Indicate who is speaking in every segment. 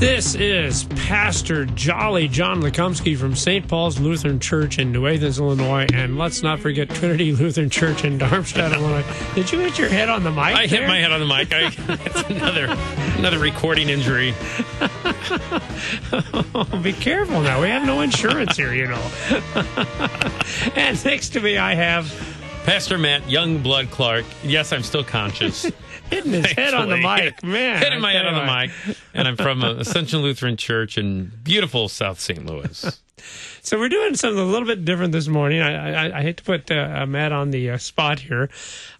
Speaker 1: This is Pastor Jolly John Lekumsky from St. Paul's Lutheran Church in New Athens, Illinois, and let's not forget Trinity Lutheran Church in Darmstadt, Illinois. Did you hit your head on the mic?
Speaker 2: I hit my head on the mic. I, that's another another recording injury.
Speaker 1: Oh, be careful now. We have no insurance here, you know. and next to me, I have
Speaker 2: Pastor Matt Youngblood Clark. Yes, I'm still conscious.
Speaker 1: Hitting his head on the mic. Man,
Speaker 2: Hitting my head on the mic. And I'm from uh, Ascension Lutheran Church in beautiful South St. Louis.
Speaker 1: So we're doing something a little bit different this morning. I, I, I hate to put uh, Matt on the uh, spot here.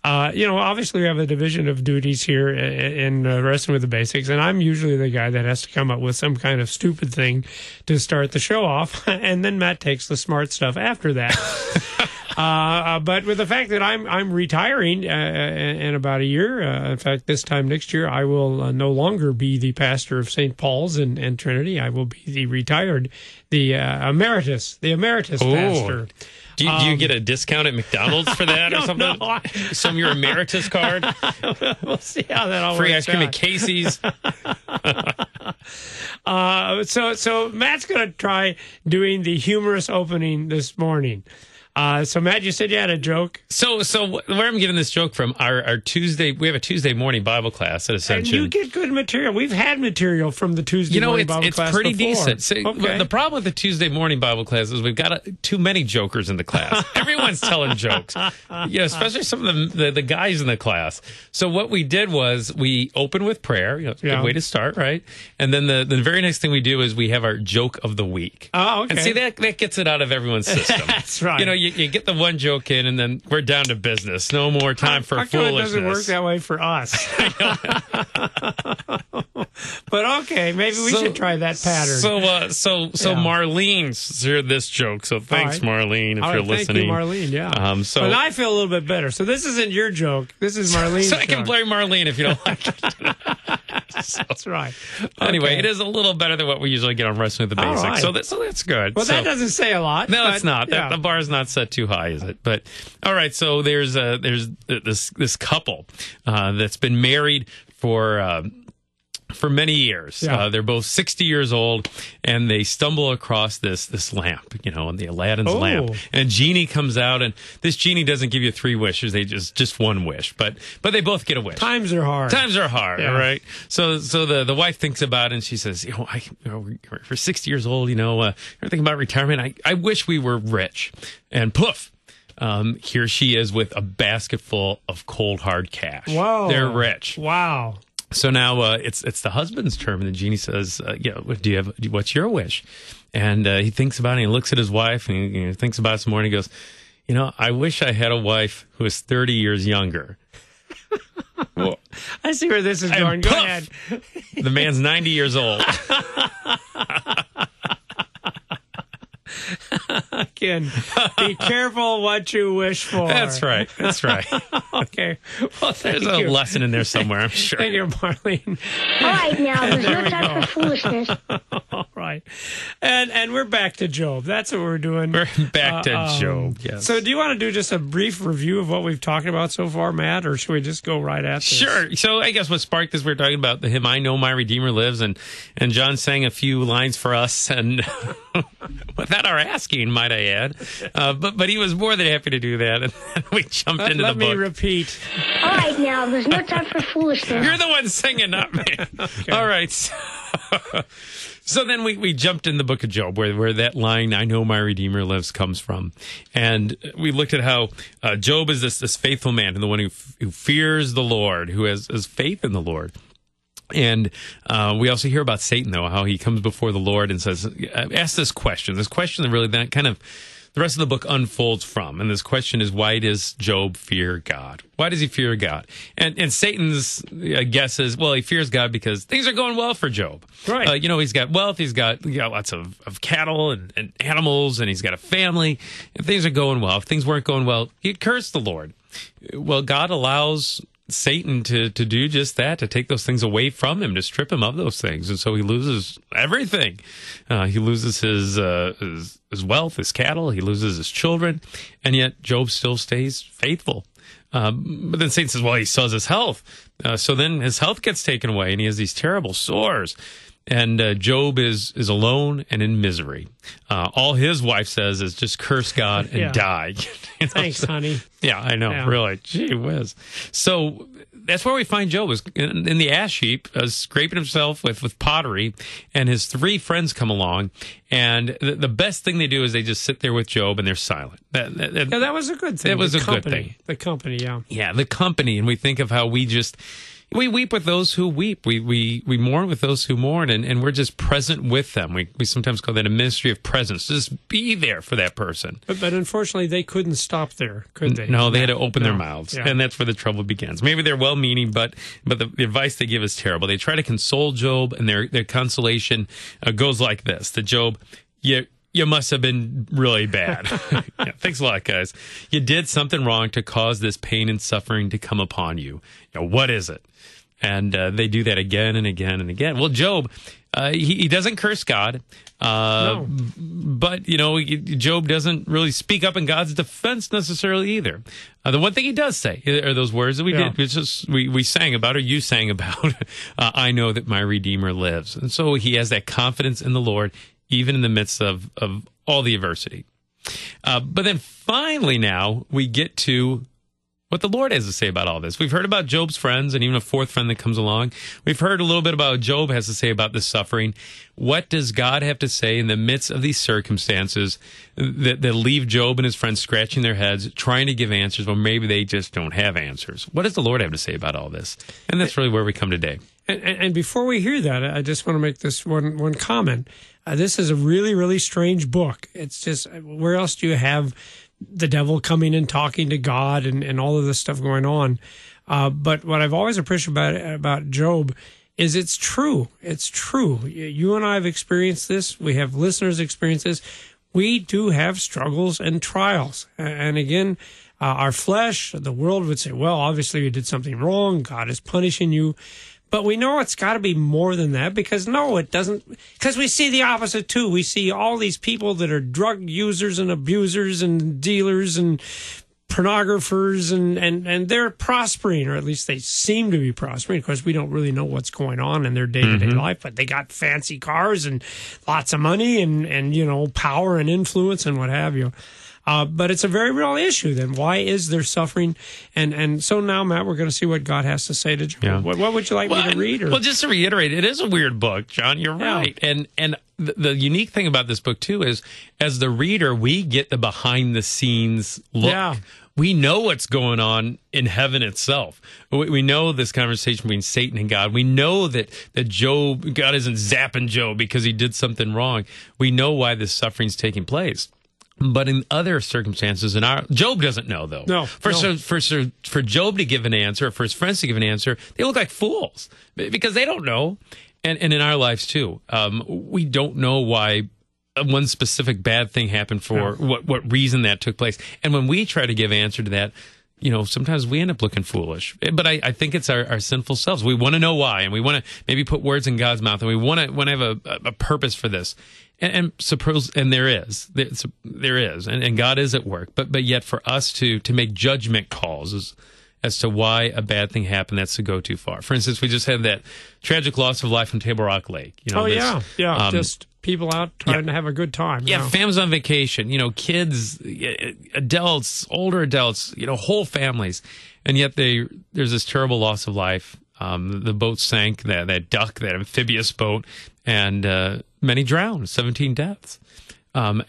Speaker 1: Uh, you know, obviously we have a division of duties here in uh, wrestling with the basics, and I'm usually the guy that has to come up with some kind of stupid thing to start the show off, and then Matt takes the smart stuff after that. Uh, uh, but with the fact that I'm I'm retiring uh, in, in about a year, uh, in fact, this time next year, I will uh, no longer be the pastor of St. Paul's and, and Trinity. I will be the retired, the uh, emeritus, the emeritus
Speaker 2: Oh.
Speaker 1: pastor.
Speaker 2: Do you, do you get a discount at McDonald's for that or something?
Speaker 1: know.
Speaker 2: Some your emeritus card,
Speaker 1: we'll see how that all
Speaker 2: free
Speaker 1: works
Speaker 2: ice cream
Speaker 1: out.
Speaker 2: at Casey's.
Speaker 1: Uh, so so Matt's going to try doing the humorous opening this morning. Uh, so Matt, you said you had a joke,
Speaker 2: So, so where I'm getting this joke from? Our, our Tuesday, we have a Tuesday morning Bible class at Ascension.
Speaker 1: and you get good material. We've had material from the Tuesday
Speaker 2: You know,
Speaker 1: morning
Speaker 2: it's,
Speaker 1: Bible
Speaker 2: it's
Speaker 1: class
Speaker 2: pretty
Speaker 1: before.
Speaker 2: decent. So,
Speaker 1: okay.
Speaker 2: The problem with the Tuesday morning Bible class is we've got uh too many jokers in the class. Everyone's telling jokes, you know, especially some of the, the the guys in the class. So what we did was we open with prayer. You know, a
Speaker 1: Yeah.
Speaker 2: good way to start, right? And then the the very next thing we do is we have our joke of the week.
Speaker 1: Oh, okay.
Speaker 2: And see that that gets it out of everyone's system.
Speaker 1: That's right.
Speaker 2: You know, you, you get the one joke in, and then we're down to business. No more time for
Speaker 1: How it
Speaker 2: foolishness.
Speaker 1: doesn't work that way for us? but okay, maybe we
Speaker 2: So-
Speaker 1: should try that pattern.
Speaker 2: So, uh, so, so
Speaker 1: Yeah.
Speaker 2: Marlene's heard this joke. So thanks,
Speaker 1: right.
Speaker 2: Marlene, if
Speaker 1: All
Speaker 2: you're
Speaker 1: right,
Speaker 2: listening.
Speaker 1: You, Marlene. Yeah.
Speaker 2: Um, so,
Speaker 1: but I feel a little bit better. So this isn't your joke. This is Marlene's
Speaker 2: so I can blame Marlene if you don't like it.
Speaker 1: That's right.
Speaker 2: Anyway,
Speaker 1: Okay.
Speaker 2: it is a little better than what we usually get on Wrestling with the Basics.
Speaker 1: right.
Speaker 2: So, that, so that's good.
Speaker 1: Well,
Speaker 2: So-
Speaker 1: that doesn't say a lot.
Speaker 2: No, it's not.
Speaker 1: yeah.
Speaker 2: That, the bar is not set too high, is it? But all right. So there's uh, there's this this couple uh, that's been married for. Um, for many years,
Speaker 1: Yeah.
Speaker 2: uh, they're both sixty years old, and they stumble across this this lamp, you know, and the Aladdin's
Speaker 1: Oh.
Speaker 2: lamp. And genie comes out, and this genie doesn't give you three wishes; they just just one wish. But but they both get a wish.
Speaker 1: Times are hard.
Speaker 2: Times are hard,
Speaker 1: Yeah.
Speaker 2: right. So, so the the wife thinks about it and she says, you know, I, you know, we're 60 years old, you know, uh, we're thinking about retirement. I, I wish we were rich. And poof, um, here she is with a basket full of cold hard cash.
Speaker 1: Whoa.
Speaker 2: they're rich.
Speaker 1: Wow.
Speaker 2: So now uh, it's it's the husband's turn, and the genie says, uh, "You know, what- do you have? What's your wish?" And uh, he thinks about it. and He looks at his wife, and he, you know, thinks about it some more. And he goes, "You know, I wish I had a wife who is 30 years younger." well,
Speaker 1: I see where this is
Speaker 2: And
Speaker 1: going. Go ahead.
Speaker 2: the man's 90 years old.
Speaker 1: Again, be careful what you wish for.
Speaker 2: That's right. That's right.
Speaker 1: Okay. Well,
Speaker 2: There's a
Speaker 1: you.
Speaker 2: lesson in there somewhere, I'm sure.
Speaker 1: Thank you, Marlene.
Speaker 3: All right, now there's
Speaker 1: There
Speaker 3: no time for foolishness.
Speaker 1: All right. And and we're back to Job. That's what we're doing.
Speaker 2: We're back to
Speaker 1: Uh, um,
Speaker 2: Job. Yes.
Speaker 1: So, do you want to do just a brief review of what we've talked about so far, Matt, or should we just go right at this?
Speaker 2: Sure. So I guess what sparked this, we are talking about the hymn "I Know My Redeemer Lives," and and John sang a few lines for us, and without our asking, might I add. Uh, but but he was more than happy to do that, and we jumped
Speaker 1: Let,
Speaker 2: into
Speaker 1: let
Speaker 2: the book.
Speaker 1: Let me repeat.
Speaker 3: All right, now there's no time for foolishness.
Speaker 2: You're the one singing, not me. All right. So, so then we, we jumped in the book of Job, where, where that line, I know my Redeemer lives, comes from. And we looked at how uh, Job is this, this faithful man and the one who, f- who fears the Lord, who has, has faith in the Lord. And uh, we also hear about Satan, though, how he comes before the Lord and says, "Ask this question." This question that really that kind of the rest of the book unfolds from. And this question is, why does Job fear God? Why does he fear God? And and Satan's uh, guess is, well, he fears God because things are going well for Job.
Speaker 1: Right.
Speaker 2: Uh, you know, he's got wealth, he's got, got lots of, of cattle and, and animals, and he's got a family. And things are going well. If things weren't going well, he'd curse the Lord. Well, God allows Satan to to do just that, to take those things away from him, to strip him of those things, and so he loses everything. Uh, he loses his, uh, his his wealth, his cattle. He loses his children, and yet Job still stays faithful. Um, but then Satan says, "Well, he sells his health." Uh, so then his health gets taken away, and he has these terrible sores. And uh, Job is is alone and in misery. Uh, all his wife says is just curse God and
Speaker 1: Yeah.
Speaker 2: die. You know,
Speaker 1: Thanks,
Speaker 2: so-
Speaker 1: honey.
Speaker 2: yeah, I know.
Speaker 1: Yeah.
Speaker 2: Really, gee whiz. So that's where we find Job is in, in the ash heap, uh, scraping himself with with pottery, and his three friends come along, and the, the best thing they do is they just sit there with Job and they're silent. That, that- that-
Speaker 1: Yeah, that was a good thing.
Speaker 2: That was
Speaker 1: The
Speaker 2: a good
Speaker 1: company,
Speaker 2: thing.
Speaker 1: The company, yeah.
Speaker 2: yeah, the company, and we think of how we just we weep with those who weep. We we we mourn with those who mourn, and, and we're just present with them. We we sometimes call that a ministry of presence. Just be there for that person.
Speaker 1: But, but unfortunately, they couldn't stop there, could they?
Speaker 2: No, they had to open their mouths,
Speaker 1: Yeah.
Speaker 2: and that's where the trouble begins. Maybe they're well-meaning, but but the, the advice they give is terrible. They try to console Job, and their their consolation uh, goes like this: "To Job, you you must have been really bad. yeah, thanks a lot, guys. You did something wrong to cause this pain and suffering to come upon you. You know, what is it?" And uh, they do that again and again and again. Well, Job, uh, he, he doesn't curse God. Uh,
Speaker 1: No.
Speaker 2: but you know job doesn't really speak up in god's defense necessarily either uh, the one thing he does say are those words that we
Speaker 1: Yeah.
Speaker 2: did which is we, we sang about or you sang about uh, i know that my redeemer lives and so he has that confidence in the lord even in the midst of, of all the adversity uh, but then finally now we get to what the Lord has to say about all this. We've heard about Job's friends and even a fourth friend that comes along. We've heard a little bit about Job has to say about this suffering. What does God have to say in the midst of these circumstances that, that leave Job and his friends scratching their heads, trying to give answers, well, maybe they just don't have answers? What does the Lord have to say about all this? And that's really where we come today.
Speaker 1: And and before we hear that, I just want to make this one one comment. Uh, this is a really really strange book. It's just where else do you have the devil coming and talking to God and, and all of this stuff going on? Uh, but what I've always appreciated about about Job is it's true. It's true. You- You and I have experienced this. We have listeners experience this. We do have struggles and trials. And again, uh, our flesh, the world would say, well, obviously you did something wrong. God is punishing you. But we know it's got to be more than that because no, it doesn't. Because we see the opposite too. We see all these people that are drug users and abusers and dealers and pornographers and, and, and they're prospering, or at least they seem to be prospering because we don't really know what's going on in their day to day life, but they got fancy cars and lots of money and, and, you know, power and influence and what have you. Uh, but it's a very real issue. Then why is there suffering? And and so now, Matt, we're going to see what God has to say to Job.
Speaker 2: Yeah.
Speaker 1: What, what would you like me to read? Or?
Speaker 2: Well, just to reiterate, it is a weird book, John. You're
Speaker 1: Yeah.
Speaker 2: right. And and the, the unique thing about this book too is, as the reader, we get the behind the scenes look.
Speaker 1: Yeah.
Speaker 2: We know what's going on in heaven itself. We, we know this conversation between Satan and God. We know that that Job, God isn't zapping Job because he did something wrong. We know why this suffering's taking place. But in other circumstances, in our Job doesn't know though.
Speaker 1: No,
Speaker 2: for
Speaker 1: no.
Speaker 2: so for for Job to give an answer, for his friends to give an answer, they look like fools because they don't know. And and in our lives too, um, we don't know why one specific bad thing happened for what what reason that took place. And when we try to give answer to that, you know, sometimes we end up looking foolish. Eh, but I, I think it's our, our sinful selves. We want to know why, and we want to maybe put words in God's mouth, and we want to want to have a, a purpose for this. And, and suppose, and there is, there is, and, and God is at work. But but yet, for us to to make judgment calls is, as to why a bad thing happened, that's to go too far. For instance, we just had that tragic loss of life in Table Rock Lake. You know,
Speaker 1: oh
Speaker 2: this,
Speaker 1: yeah, yeah.
Speaker 2: um,
Speaker 1: just people out trying to have a good time.
Speaker 2: yeah,
Speaker 1: know.
Speaker 2: families on vacation, you know, kids, adults, older adults, you know, whole families. And yet they there's this terrible loss of life. Um, the boat sank, that, that duck, that amphibious boat, and uh, many drowned, 17 deaths. Um,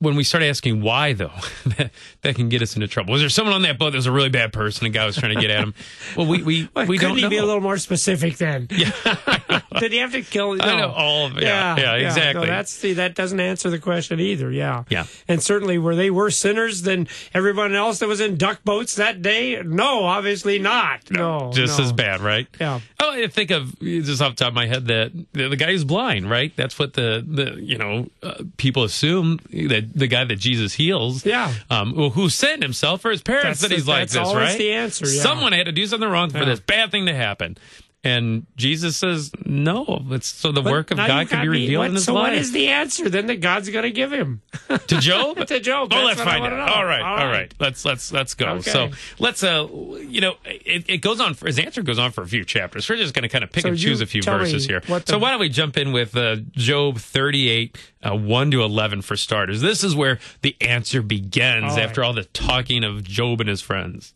Speaker 2: when we start asking why, though, that, that can get us into trouble. Was there someone on that boat that was a really bad person? A guy was trying to get at him. Well, we we,
Speaker 1: Well,
Speaker 2: we don't
Speaker 1: he
Speaker 2: know.
Speaker 1: be a little more specific then? Yeah. Did he have to kill? No.
Speaker 2: I know all of it. Yeah, yeah,
Speaker 1: No,
Speaker 2: exactly.
Speaker 1: that's see, that doesn't answer the question either. Yeah.
Speaker 2: Yeah.
Speaker 1: And certainly, were they worse sinners than everyone else that was in duck boats that day? No, obviously not. No.
Speaker 2: just
Speaker 1: no.
Speaker 2: as bad, right?
Speaker 1: Yeah.
Speaker 2: Oh, I think of just off the top of my head that the, the guy is blind, right? That's what the the you know uh, people assume that the guy that Jesus heals,
Speaker 1: Yeah.
Speaker 2: um, who sent himself for his parents
Speaker 1: That's
Speaker 2: that
Speaker 1: the-
Speaker 2: he's like
Speaker 1: that's
Speaker 2: this, right?
Speaker 1: the answer, yeah.
Speaker 2: Someone had to do something wrong for
Speaker 1: Yeah.
Speaker 2: this bad thing to happen. And Jesus says, "No, it's so the
Speaker 1: But
Speaker 2: work of God can be revealed
Speaker 1: what-
Speaker 2: in His
Speaker 1: so
Speaker 2: life."
Speaker 1: what is the answer then that God's going to give him?
Speaker 2: to Job?
Speaker 1: To Job,
Speaker 2: Oh, let's find out. All right,
Speaker 1: All
Speaker 2: all
Speaker 1: right.
Speaker 2: right. Let's let's let's go.
Speaker 1: Okay.
Speaker 2: So let's uh, you know, it, it goes on. For, his answer goes on for a few chapters. We're just going to kind of pick
Speaker 1: So
Speaker 2: and choose a few verses here.
Speaker 1: the-
Speaker 2: so why don't we jump in with uh, Job thirty-eight, uh, one to eleven for starters. This is where the answer begins
Speaker 1: All
Speaker 2: after
Speaker 1: right.
Speaker 2: all the talking of Job and his friends.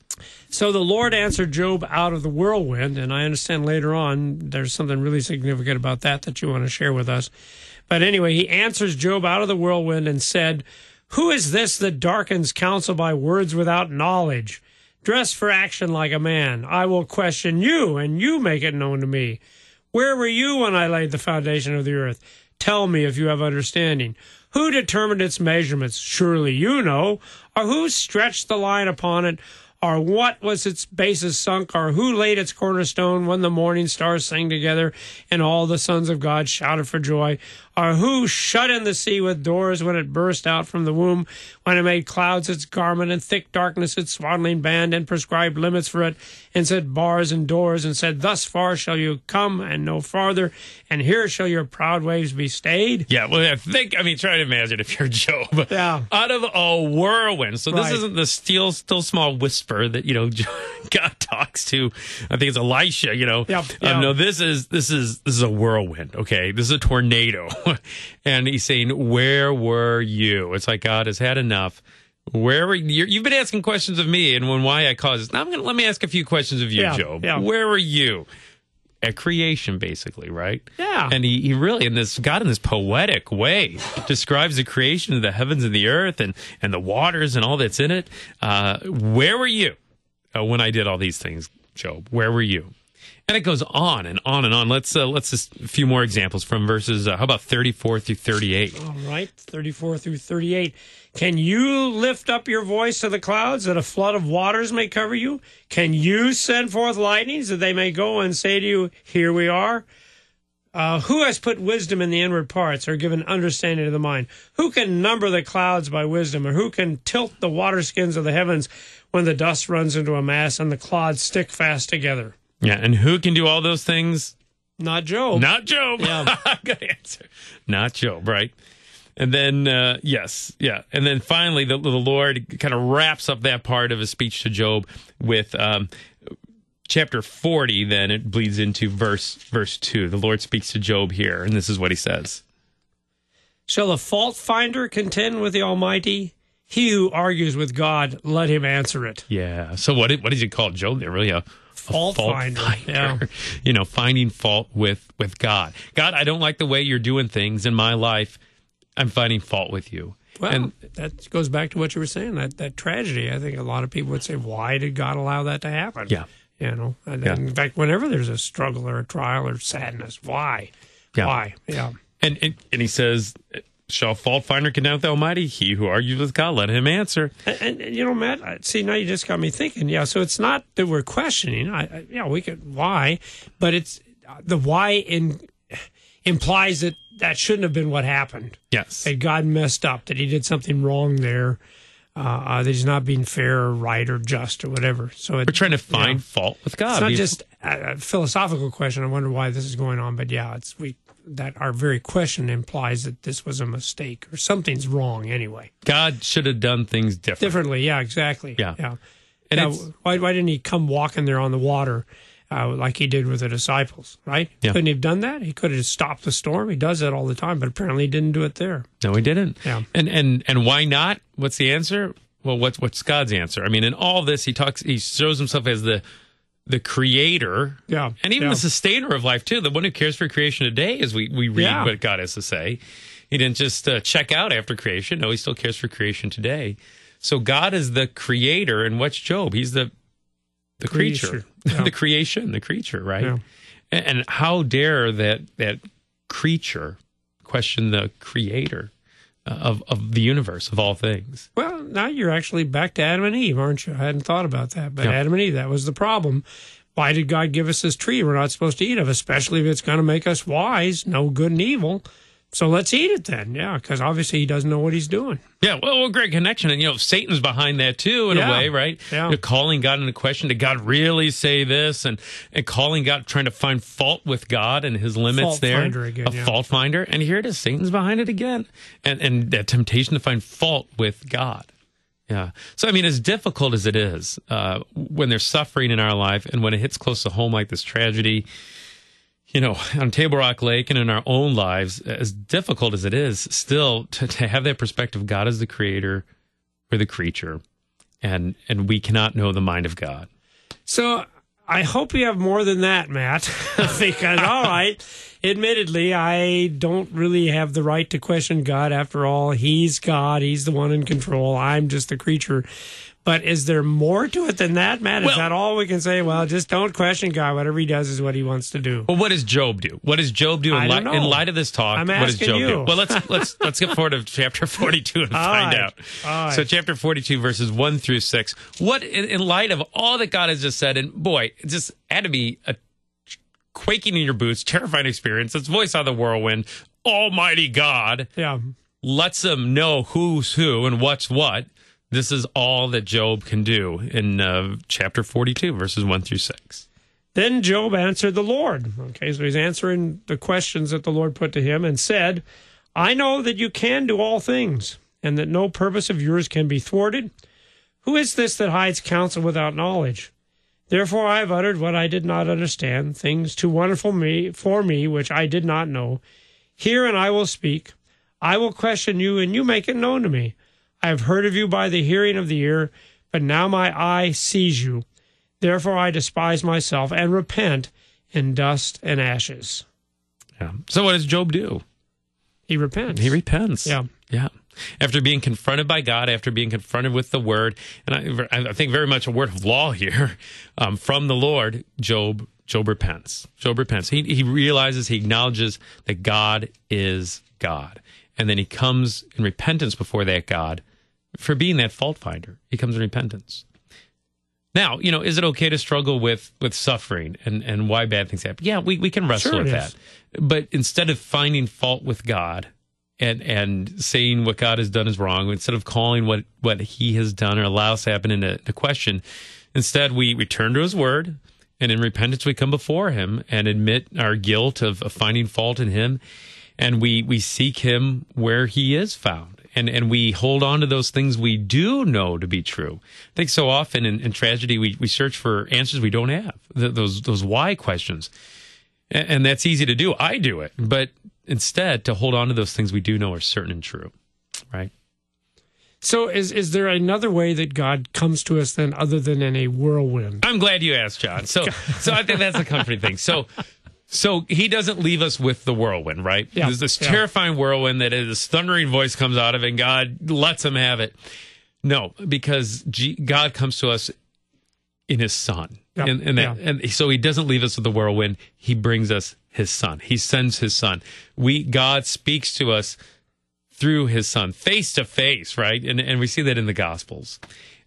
Speaker 1: So the Lord answered Job out of the whirlwind, and I understand later on there's something really significant about that that you want to share with us. But anyway, he answers Job out of the whirlwind and said, Who is this that darkens counsel by words without knowledge? Dress for action like a man. I will question you, and you make it known to me. Where were you when I laid the foundation of the earth? Tell me if you have understanding. Who determined its measurements? Surely you know. Or who stretched the line upon it? Or what was its basis sunk? Or who laid its cornerstone when the morning stars sang together and all the sons of God shouted for joy? Or who shut in the sea with doors when it burst out from the womb, when it made clouds its garment and thick darkness its swaddling band and prescribed limits for it and set bars and doors and said, Thus far shall you come and no farther, and here shall your proud waves be stayed?
Speaker 2: Yeah, well, I think, I mean, try to imagine if you're Job.
Speaker 1: Yeah.
Speaker 2: Out of a whirlwind. So this
Speaker 1: Right.
Speaker 2: isn't the still, still small whisper that, you know, God talks to. I think it's Elisha, you know.
Speaker 1: Yep,
Speaker 2: Um, no, this is, this is, this is a whirlwind. Okay. This is a tornado. and he's saying, where were you? It's like God has had enough. Where were you? You've been asking questions of me and when why I caused this. Now I'm going to let me ask a few questions of you,
Speaker 1: Yeah,
Speaker 2: Job.
Speaker 1: yeah.
Speaker 2: Where were you? At creation, basically, right?
Speaker 1: Yeah.
Speaker 2: And he, he really, in this, God in this poetic way, describes the creation of the heavens and the earth and, and the waters and all that's in it. Uh, where were you uh, when I did all these things, Job? Where were you? It goes on and on and on. Let's uh, let's just a few more examples from verses. Uh, how about thirty four through thirty eight?
Speaker 1: All right, 34 through 38. Can you lift up your voice to the clouds that a flood of waters may cover you? Can you send forth lightnings that they may go and say to you, Here we are? Uh, who has put wisdom in the inward parts or given understanding to the mind? Who can number the clouds by wisdom or who can tilt the water skins of the heavens when the dust runs into a mass and the clods stick fast together?
Speaker 2: Yeah, and who can do all those things?
Speaker 1: Not Job.
Speaker 2: Not Job.
Speaker 1: Yeah.
Speaker 2: Good answer. Not Job, right? And then, uh, yes, yeah. And then finally, the, the Lord kind of wraps up that part of his speech to Job with um, chapter 40. Then it bleeds into verse verse 2. The Lord speaks to Job here, and this is what he says.
Speaker 1: Shall a fault finder contend with the Almighty? He who argues with God, let him answer it.
Speaker 2: Yeah. So what what did he call Job there? Really a, a
Speaker 1: Fault finder, yeah.
Speaker 2: You know, finding fault with with God. God, I don't like the way you're doing things in my life. I'm finding fault with you.
Speaker 1: Well,
Speaker 2: and
Speaker 1: that goes back to what you were saying that that tragedy. I think a lot of people would say, "Why did God allow that to happen?"
Speaker 2: Yeah.
Speaker 1: you know. And
Speaker 2: Yeah.
Speaker 1: In fact, whenever there's a struggle or a trial or sadness, why?
Speaker 2: Yeah.
Speaker 1: Why? Yeah.
Speaker 2: And, and and he says, "Shall fault finder condemn the Almighty? He who argues with God, let him answer."
Speaker 1: And, and you know, Matt, see now you just got me thinking. Yeah, so it's not that we're questioning. I, I yeah, we could why, but it's the why in implies that that shouldn't have been what happened.
Speaker 2: Yes.
Speaker 1: that God messed up, that he did something wrong there, uh, uh, that he's not being fair or right or just or whatever. So it,
Speaker 2: We're trying to find
Speaker 1: yeah.
Speaker 2: fault with God.
Speaker 1: It's not
Speaker 2: Be-
Speaker 1: just a philosophical question. I wonder why this is going on, but yeah, it's we that our very question implies that this was a mistake or something's wrong anyway.
Speaker 2: God should have done things different.
Speaker 1: Differently, yeah, exactly.
Speaker 2: Yeah.
Speaker 1: yeah.
Speaker 2: And it's-
Speaker 1: why why didn't he come walking there on the water? Uh, like he did with the disciples, right?
Speaker 2: Yeah.
Speaker 1: Couldn't he have done that? He could have stopped the storm. He does that all the time, but apparently he didn't do it there.
Speaker 2: No, he didn't.
Speaker 1: Yeah.
Speaker 2: And and and why not? What's the answer? Well, what's what's God's answer? I mean, in all this, he talks. He shows himself as the the creator.
Speaker 1: Yeah,
Speaker 2: And even
Speaker 1: yeah.
Speaker 2: the sustainer of life too, the one who cares for creation today, as we we read
Speaker 1: Yeah.
Speaker 2: what God has to say. He didn't just uh, check out after creation. No, he still cares for creation today. So God is the creator, and what's Job? He's the the creature,
Speaker 1: Creature, yeah.
Speaker 2: the creation, the creature, right? And, and how dare that that creature question the creator of of the universe of all things?
Speaker 1: Well, now you're actually back to Adam and Eve, aren't you? I hadn't thought about that. But
Speaker 2: Yeah.
Speaker 1: Adam and Eve, that was the problem. Why did God give us this tree we're not supposed to eat of, especially if it's going to make us wise, no good and evil? So let's eat it then. Yeah, because obviously he doesn't know what he's doing.
Speaker 2: Yeah, well, well, great connection, and you know, Satan's behind that too, in
Speaker 1: Yeah.
Speaker 2: a way, right?
Speaker 1: Yeah.
Speaker 2: You know, calling God into question. Did God really say this? And and calling God, trying to find fault with God and His limits
Speaker 1: Fault
Speaker 2: there.
Speaker 1: finder again,
Speaker 2: a
Speaker 1: yeah.
Speaker 2: fault finder, and here it is. Satan's behind it again, and and that temptation to find fault with God. Yeah. So I mean, as difficult as it is uh, when there's suffering in our life, and when it hits close to home like this tragedy, you know, on Table Rock Lake and in our own lives, as difficult as it is, still to, to have that perspective, God is the creator, we're the creature, and and we cannot know the mind of God.
Speaker 1: So I hope you have more than that, Matt, because all right, admittedly, I don't really have the right to question God. After all, He's God. He's the one in control. I'm just the creature. But is there more to it than that, Matt? Is
Speaker 2: Well-
Speaker 1: that all we can say? Well, just don't question God. Whatever He does is what He wants to do.
Speaker 2: Well, what does Job do? What does Job do in, light, in light of this talk?
Speaker 1: I'm
Speaker 2: what does Job
Speaker 1: you.
Speaker 2: do? Well, let's let's let's get forward to chapter 42 and find
Speaker 1: right.
Speaker 2: out.
Speaker 1: Right.
Speaker 2: So, chapter 42, verses 1 through 6. What, in, in light of all that God has just said, and boy, it just had to be a quaking in your boots, terrifying experience. It's voice out of the whirlwind. Almighty God
Speaker 1: Yeah.
Speaker 2: lets them know who's who and what's what. This is all that Job can do in uh, chapter 42, verses 1 through 6.
Speaker 1: Then Job answered the Lord. Okay, so he's answering the questions that the Lord put to him and said, I know that you can do all things, and that no purpose of yours can be thwarted. Who is this that hides counsel without knowledge? Therefore I have uttered what I did not understand, things too wonderful me for me which I did not know. Hear and I will speak. I will question you, and you make it known to me. I have heard of you by the hearing of the ear, but now my eye sees you. Therefore I despise myself and repent in dust and ashes.
Speaker 2: Yeah. So, what does Job do?
Speaker 1: He repents.
Speaker 2: He repents.
Speaker 1: Yeah.
Speaker 2: Yeah. After being confronted by God, after being confronted with the word, and I, I think very much a word of law here um, from the Lord, Job, Job repents. Job repents. He, he realizes, he acknowledges that God is God. And then he comes in repentance before that God for being that fault finder. He comes in repentance. Now, you know, is it okay to struggle with with suffering and and why bad things happen? Yeah, we, we can wrestle
Speaker 1: Sure
Speaker 2: with that. But instead of finding fault with God and and saying what God has done is wrong, instead of calling what what He has done or allows to happen into to question, instead we return to His Word and in repentance we come before Him and admit our guilt of, of finding fault in Him, and we we seek Him where He is found and and we hold on to those things we do know to be true. I think so often in, in tragedy we, we search for answers we don't have. Th those those why questions, and that's easy to do. I do it, but instead to hold on to those things we do know are certain and true, right?
Speaker 1: So is is there another way that God comes to us then other than in a whirlwind?
Speaker 2: I'm glad you asked, John. So so I think that's a comforting thing. So. So he doesn't leave us with the whirlwind, right?
Speaker 1: Yeah,
Speaker 2: There's this
Speaker 1: yeah.
Speaker 2: terrifying whirlwind that this thundering voice comes out of, and God lets him have it. No, because G- God comes to us in His Son,
Speaker 1: Yep,
Speaker 2: and and, that,
Speaker 1: yeah.
Speaker 2: and so He doesn't leave us with the whirlwind. He brings us His Son. He sends His Son. We God speaks to us through His Son, face to face, right? And and we see that in the Gospels.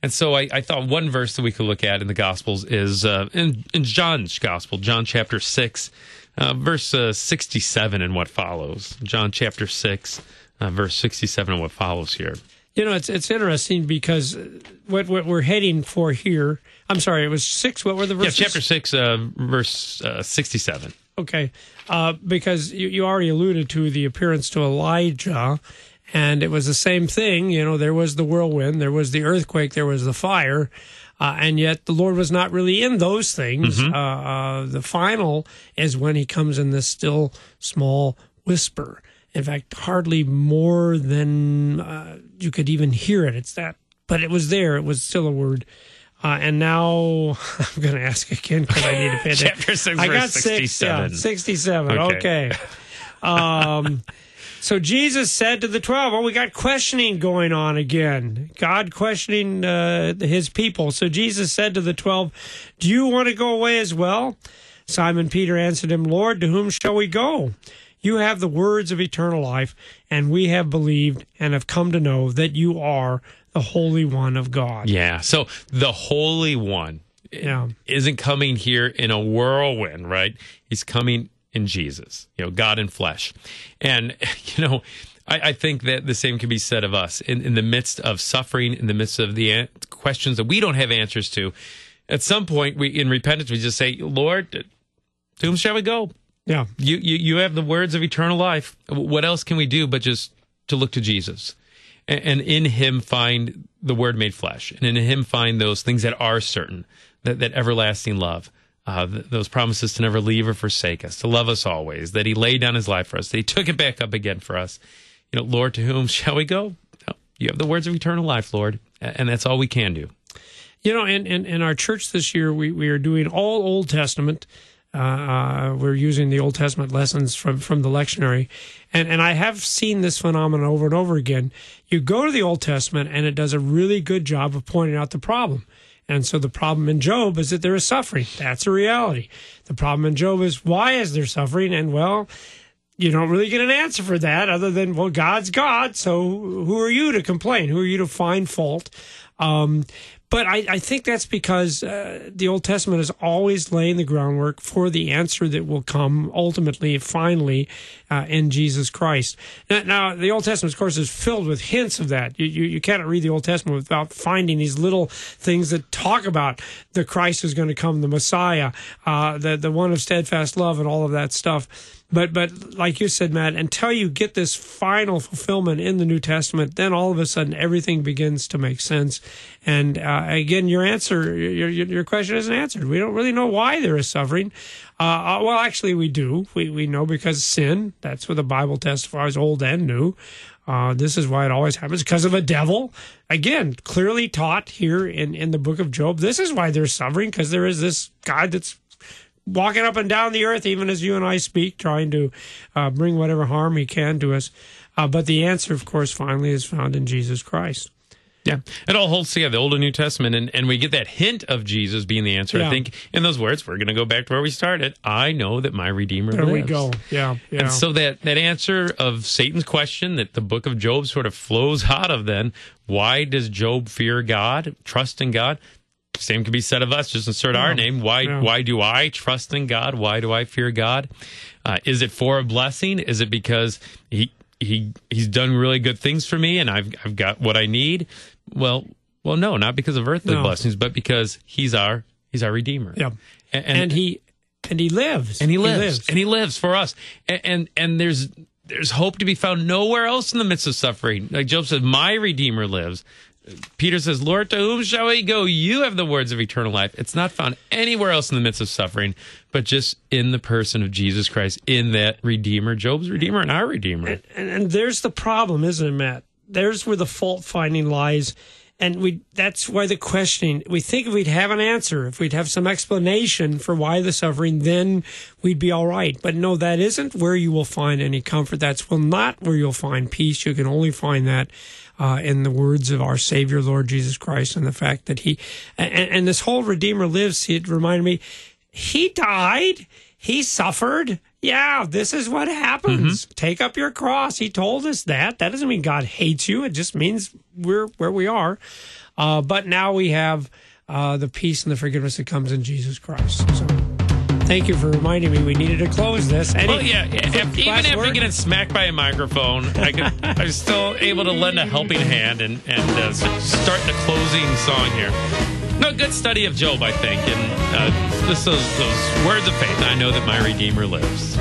Speaker 2: And so I, I thought one verse that we could look at in the Gospels is uh, in, in John's Gospel, John chapter 6, uh, verse uh, 67 and what follows. John chapter 6, uh, verse 67 and what follows here.
Speaker 1: You know, it's it's interesting because what what we're heading for here. I'm sorry, it was six. What were the verses?
Speaker 2: Yeah, chapter 6, uh, verse uh, 67.
Speaker 1: Okay, uh, because you, you already alluded to the appearance to Elijah, and it was the same thing. You know, there was the whirlwind, there was the earthquake, there was the fire, uh, and yet the Lord was not really in those things. Uh, uh, the final is when He comes in this still small whisper. In fact, hardly more than uh, you could even hear it. It's that, but it was there. It was still a word. Uh, and now I'm going to ask again because I need to pay attention.
Speaker 2: Chapter 6,
Speaker 1: I got
Speaker 2: verse
Speaker 1: six, yeah,
Speaker 2: 67.
Speaker 1: 67.
Speaker 2: Okay.
Speaker 1: Okay. Um, So Jesus said to the 12, well, we got questioning going on again. God questioning uh, his people. So Jesus said to the 12, Do you want to go away as well? Simon Peter answered him, Lord, to whom shall we go? You have the words of eternal life, and we have believed and have come to know that you are the Holy One of God.
Speaker 2: Yeah. So the Holy One
Speaker 1: Yeah.
Speaker 2: isn't coming here in a whirlwind, right? He's coming in Jesus, you know, God in flesh. And, you know, I, I think that the same can be said of us in, in the midst of suffering, in the midst of the an- questions that we don't have answers to. At some point, we in repentance, we just say, Lord, to whom shall we go?
Speaker 1: Yeah.
Speaker 2: You, you, you have the words of eternal life. What else can we do but just to look to Jesus? And, and in him find the word made flesh, and in him find those things that are certain, that, that everlasting love, uh, th- those promises to never leave or forsake us, to love us always, that he laid down his life for us, that he took it back up again for us. You know, Lord, to whom shall we go? You have the words of eternal life, Lord, and that's all we can do.
Speaker 1: You know, in, in, in our church this year, we, we are doing all Old Testament. Uh, uh, we're using the Old Testament lessons from, from the lectionary. And, and I have seen this phenomenon over and over again. You go to the Old Testament, and it does a really good job of pointing out the problem. And so the problem in Job is that there is suffering. That's a reality. The problem in Job is why is there suffering? And well, you don't really get an answer for that other than, well, God's God. So who are you to complain? Who are you to find fault? Um, but I, I think that's because uh, the Old Testament is always laying the groundwork for the answer that will come ultimately, finally, uh, in Jesus Christ. Now, now, the Old Testament, of course, is filled with hints of that. You, you, you cannot read the Old Testament without finding these little things that talk about the Christ is going to come, the Messiah, uh, the the one of steadfast love, and all of that stuff. But but like you said, Matt, until you get this final fulfillment in the New Testament, then all of a sudden everything begins to make sense. And uh, again, your answer, your, your question isn't answered. We don't really know why there is suffering. Uh, uh, well, actually, we do. We we know because sin. That's what the Bible testifies, old and new. Uh, this is why it always happens because of a devil. Again, clearly taught here in, in the book of Job. This is why there's suffering because there is this God that's walking up and down the earth, even as you and I speak, trying to uh, bring whatever harm he can to us. Uh, but the answer, of course, finally is found in Jesus Christ.
Speaker 2: Yeah, it all holds together, the Old and New Testament, and, and we get that hint of Jesus being the answer.
Speaker 1: Yeah.
Speaker 2: I think in those words, we're going to go back to where we started. I know that my Redeemer
Speaker 1: There we go. Yeah, yeah.
Speaker 2: And so that, that answer of Satan's question that the book of Job sort of flows out of then, why does Job fear God, trust in God? Same can be said of us. Just insert our name. Why?
Speaker 1: Yeah.
Speaker 2: Why do I trust in God? Why do I fear God? Uh, is it for a blessing? Is it because he he he's done really good things for me and I've I've got what I need? Well, well, no, not because of earthly
Speaker 1: No.
Speaker 2: blessings, but because he's our he's our redeemer.
Speaker 1: yeah.
Speaker 2: and,
Speaker 1: And, he and he lives.
Speaker 2: and he lives, and he lives for us and, and and there's there's hope to be found nowhere else in the midst of suffering like job said, my redeemer lives peter says lord to whom shall we go you have the words of eternal life it's not found anywhere else in the midst of suffering but just in the person of jesus christ in that redeemer job's redeemer and our redeemer
Speaker 1: and, and there's the problem, isn't it, Matt? There's where the fault finding lies. And we that's why the questioning we think if we'd have an answer, if we'd have some explanation for why the suffering, then we'd be all right. But no, that isn't where you will find any comfort. That's well not where you'll find peace. You can only find that uh, in the words of our Savior, Lord Jesus Christ, and the fact that He and, and this whole Redeemer lives. It reminded me, He died, He suffered. Yeah, this is what happens. Take up your cross. He told us that. That doesn't mean God hates you. It just means we're where we are. Uh, but now we have uh, the peace and the forgiveness that comes in Jesus Christ. So thank you for reminding me we needed to close this. Any
Speaker 2: well, yeah, if- even after
Speaker 1: word?
Speaker 2: getting smacked by a microphone, I could, I was still able to lend a helping hand and and uh, start the closing song here. No, good study of Job, I think, and uh, just those those words of faith. I know that my Redeemer lives.